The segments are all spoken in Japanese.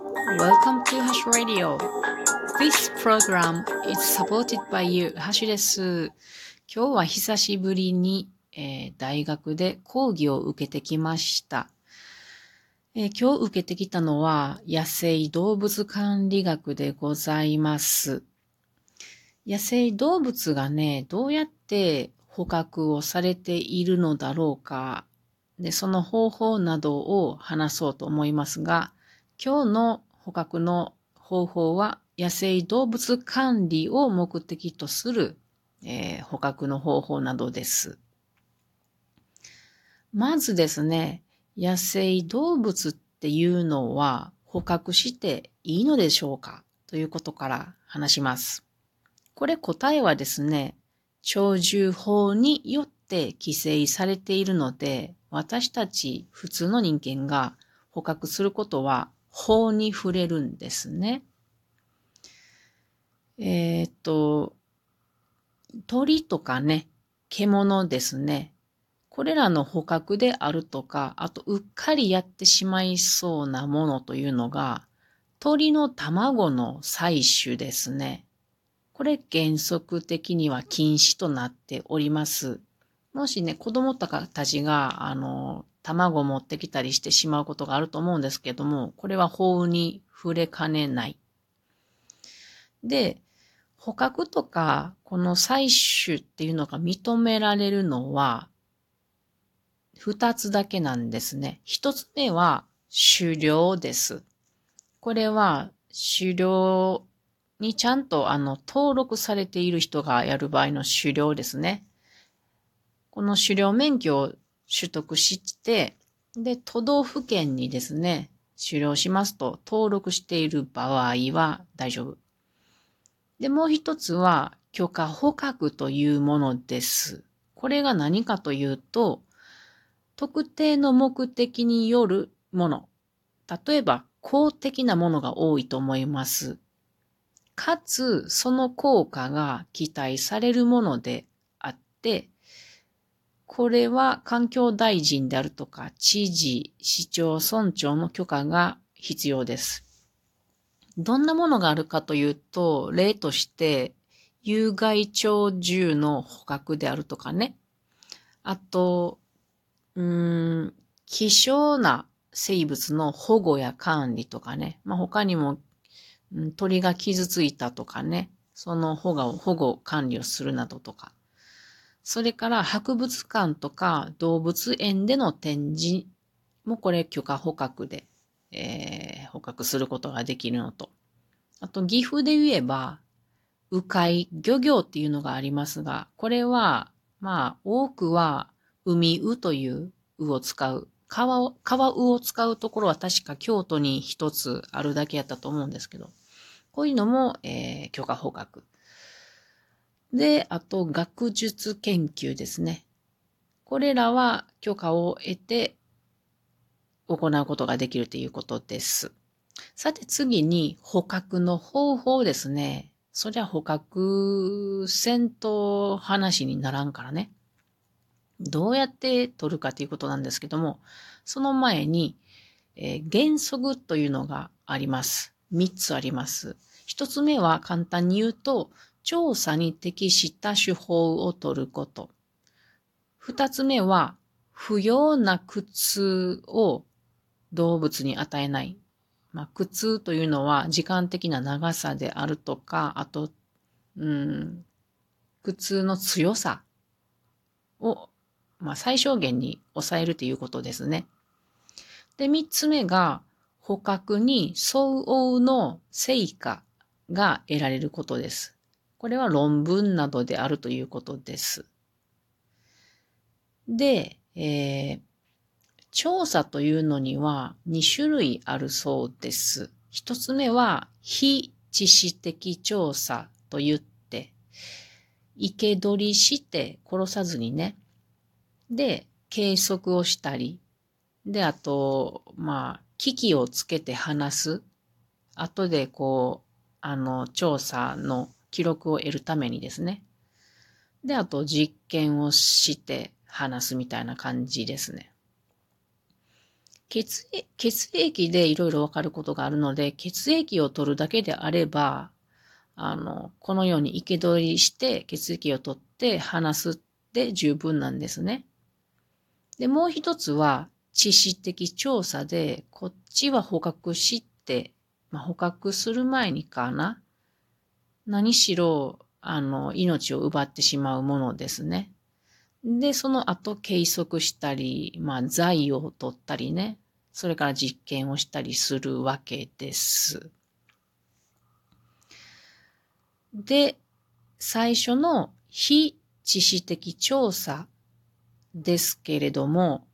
Welcome to Hash Radio. This program is supported by you. ハッシュです。今日は久しぶりに、えー、大学で講義を受けてきました、えー、今日受けてきたのは野生動物管理学でございます。野生動物がね、どうやって捕獲をされているのだろうか、で、その方法などを話そうと思いますが、今日の捕獲の方法は野生動物管理を目的とする、えー、捕獲の方法などです。まずですね、野生動物っていうのは捕獲していいのでしょうか？ということから話します。これ答えはですね、鳥獣法によって規制されているので、私たち普通の人間が捕獲することは法に触れるんですね。えー、っと、鳥とかね、獣ですね。これらの捕獲であるとか、あとうっかりやってしまいそうなものというのが、鳥の卵の採取ですね。これ原則的には禁止となっております。もしね、子供とかたちが、あの、卵を持ってきたりしてしまうことがあると思うんですけども、これは法に触れかねない。で、捕獲とか、この採取っていうのが認められるのは、二つだけなんですね。一つ目は、狩猟です。これは、狩猟にちゃんとあの登録されている人がやる場合の狩猟ですね。この狩猟免許を取得して、で、都道府県にですね、狩猟しますと登録している場合は大丈夫。で、もう一つは許可捕獲というものです。これが何かというと、特定の目的によるもの。例えば、公的なものが多いと思います。かつ、その効果が期待されるものであって、これは環境大臣であるとか、知事、市町村長の許可が必要です。どんなものがあるかというと、例として、有害鳥獣の捕獲であるとかね。あと、うーん、希少な生物の保護や管理とかね。まあ、他にも、鳥が傷ついたとかね。その保護、保護管理をするなどとか。それから博物館とか動物園での展示もこれ許可捕獲で、えー、捕獲することができるのと。あと岐阜で言えば、鵜飼漁業っていうのがありますが、これは、まあ、多くは海鵜という鵜を使う。川川鵜を使うところは確か京都に一つあるだけやったと思うんですけど、こういうのも、えー、許可捕獲。で、あと学術研究ですね。これらは許可を得て行うことができるということです。さて次に捕獲の方法ですね。そりゃ捕獲戦闘話にならんからね。どうやって取るかということなんですけども、その前に、えー、原則というのがあります。三つあります。一つ目は簡単に言うと、調査に適した手法を取ること。二つ目は、不要な苦痛を動物に与えない。まあ、苦痛というのは時間的な長さであるとか、あと、うん、苦痛の強さを、まあ、最小限に抑えるということですね。で、三つ目が、捕獲に相応の成果が得られることです。これは論文などであるということです。で、えー、調査というのには2種類あるそうです。一つ目は非知識的調査と言って、生け捕りして殺さずにね、で、計測をしたり、で、あと、まあ、機器をつけて話す。後でこう、あの、調査の記録を得るためにですね。で、あと実験をして話すみたいな感じですね。血血液でいろいろわかることがあるので、血液を取るだけであれば、あの、このように生け捕りして血液を取って話すで十分なんですね。で、もう一つは、知識的調査で、こっちは捕獲して、まあ、捕獲する前にかな。何しろ、あの、命を奪ってしまうものですね。で、その後計測したり、まあ、財を取ったりね。それから実験をしたりするわけです。で、最初の非知識的調査ですけれども、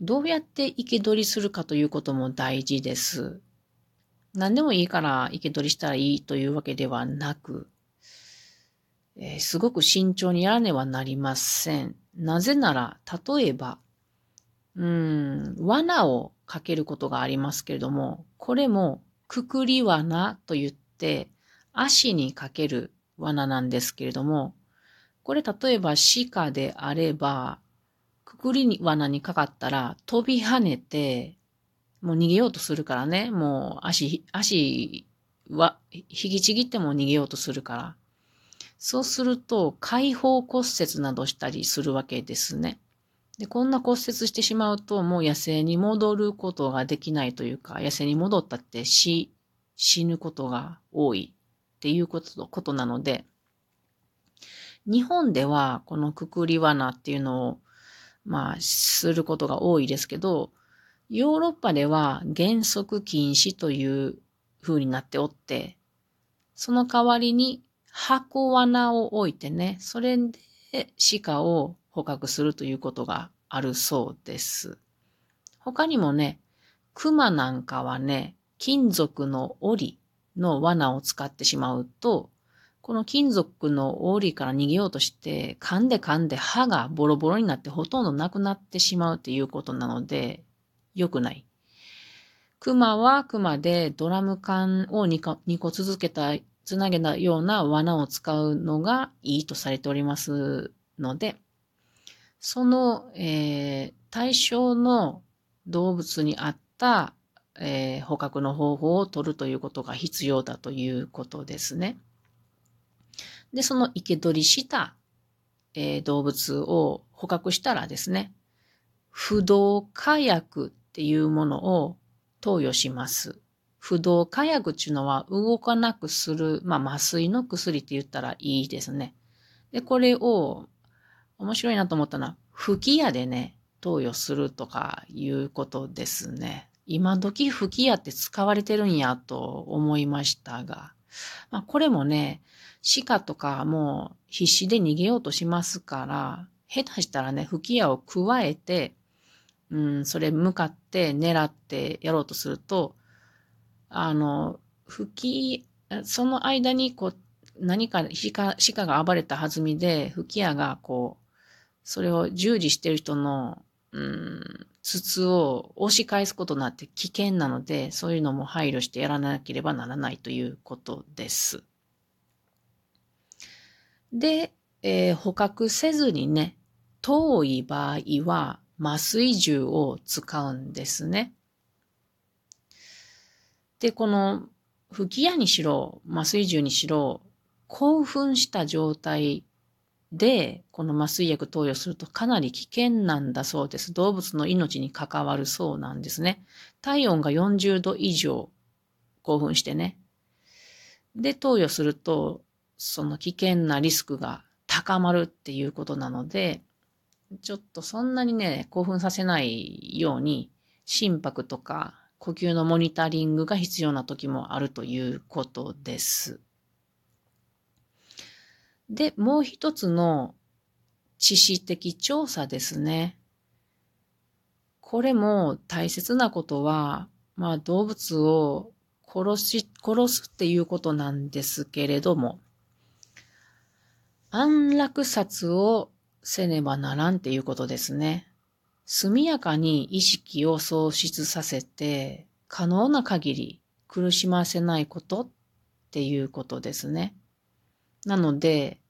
どうやって生け捕りするかということも大事です。何でもいいから生け捕りしたらいいというわけではなく、えー、すごく慎重にやらねばなりません。なぜなら、例えば、うん、罠をかけることがありますけれども、これもくくり罠と言って、足にかける罠なんですけれども、これ例えば鹿であれば、くくり罠にかかったら飛び跳ねて、もう逃げようとするからね。もう足、足は、引きちぎっても逃げようとするから。そうすると、解放骨折などしたりするわけですね。で、こんな骨折してしまうと、もう野生に戻ることができないというか、野生に戻ったって死、死ぬことが多いっていうことことなので、日本ではこのくくり罠っていうのを、まあ、することが多いですけど、ヨーロッパでは原則禁止という風になっておって、その代わりに箱罠を置いてね、それで鹿を捕獲するということがあるそうです。他にもね、熊なんかはね、金属の檻の罠を使ってしまうと、この金属の檻から逃げようとして、噛んで噛んで歯がボロボロになってほとんどなくなってしまうということなので、良くない。熊は熊でドラム缶を2個続けた、つなげたような罠を使うのがいいとされておりますので、その、えー、対象の動物に合った、えー、捕獲の方法を取るということが必要だということですね。で、その生け捕りした、えー、動物を捕獲したらですね、不動火薬っていうものを投与します。不動火薬っていうのは動かなくする、まあ麻酔の薬って言ったらいいですね。で、これを面白いなと思ったのは、吹き矢でね、投与するとかいうことですね。今時吹き矢って使われてるんやと思いましたが、まあ、これもね、鹿とかもう必死で逃げようとしますから、下手したらね、吹き矢を加えて、うん、それ向かって狙ってやろうとすると、あの、吹き、その間にこう、何か鹿鹿が暴れた弾みで、吹き矢がこう、それを従事してる人の、うん、筒を押し返すことになって危険なので、そういうのも配慮してやらなければならないということです。で、えー、捕獲せずにね、遠い場合は麻酔銃を使うんですね。で、この吹き矢にしろ、麻酔銃にしろ、興奮した状態で、この麻酔薬投与するとかなり危険なんだそうです。動物の命に関わるそうなんですね。体温が40度以上興奮してね。で、投与すると、その危険なリスクが高まるっていうことなので、ちょっとそんなにね、興奮させないように、心拍とか呼吸のモニタリングが必要な時もあるということです。で、もう一つの知識的調査ですね。これも大切なことは、まあ動物を殺し、殺すっていうことなんですけれども、安楽殺をせねばならんっていうことですね。速やかに意識を喪失させて、可能な限り苦しませないことっていうことですね。なので、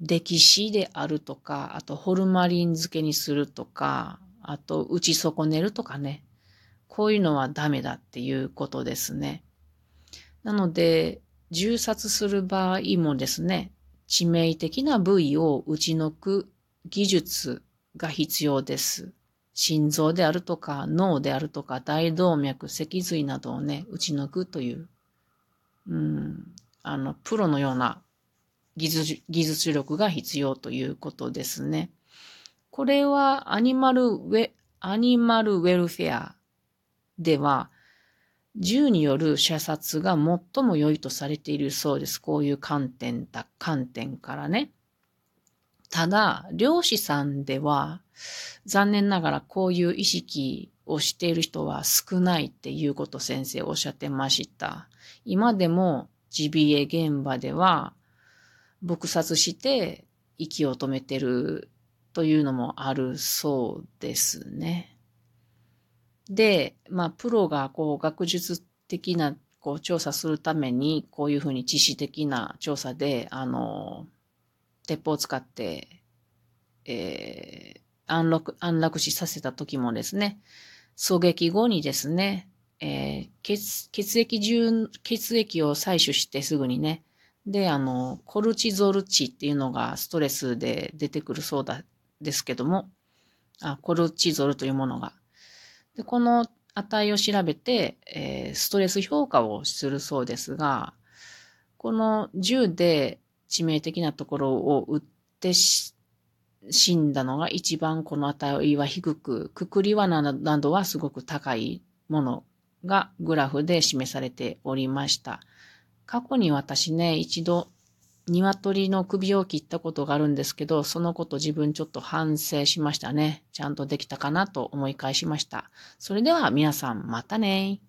歴史であるとか、あとホルマリン漬けにするとか、あと打ち損ねるとかね。こういうのはダメだっていうことですね。なので、銃殺する場合もですね、致命的な部位を打ち抜く技術が必要です。心臓であるとか脳であるとか大動脈、脊髄などをね、打ち抜くという、うん、あの、プロのような技術技術力が必要ということですね。これはアニマルウェ、アニマルウェルフェアでは、銃による射殺が最も良いとされているそうです。こういう観点だ、観点からね。ただ、漁師さんでは、残念ながらこういう意識をしている人は少ないっていうこと先生おっしゃってました。今でもジビエ現場では、撲殺して息を止めてるというのもあるそうですね。で、まあ、プロがこう学術的なこう調査するために、こういうふうに知識的な調査で、あの、鉄砲を使って、えー、安楽、安楽死させた時もですね、狙撃後にですね、えー、血、血液中、血液を採取してすぐにね、で、あの、コルチゾル値っていうのがストレスで出てくるそうだ、ですけども、あ、コルチゾルというものが。で、この値を調べて、えー、ストレス評価をするそうですが、この銃で致命的なところを撃って死んだのが一番この値は低く、くくり罠などはすごく高いものがグラフで示されておりました。過去に私ね、一度鶏の首を切ったことがあるんですけど、そのこと自分ちょっと反省しましたね。ちゃんとできたかなと思い返しました。それでは皆さんまたね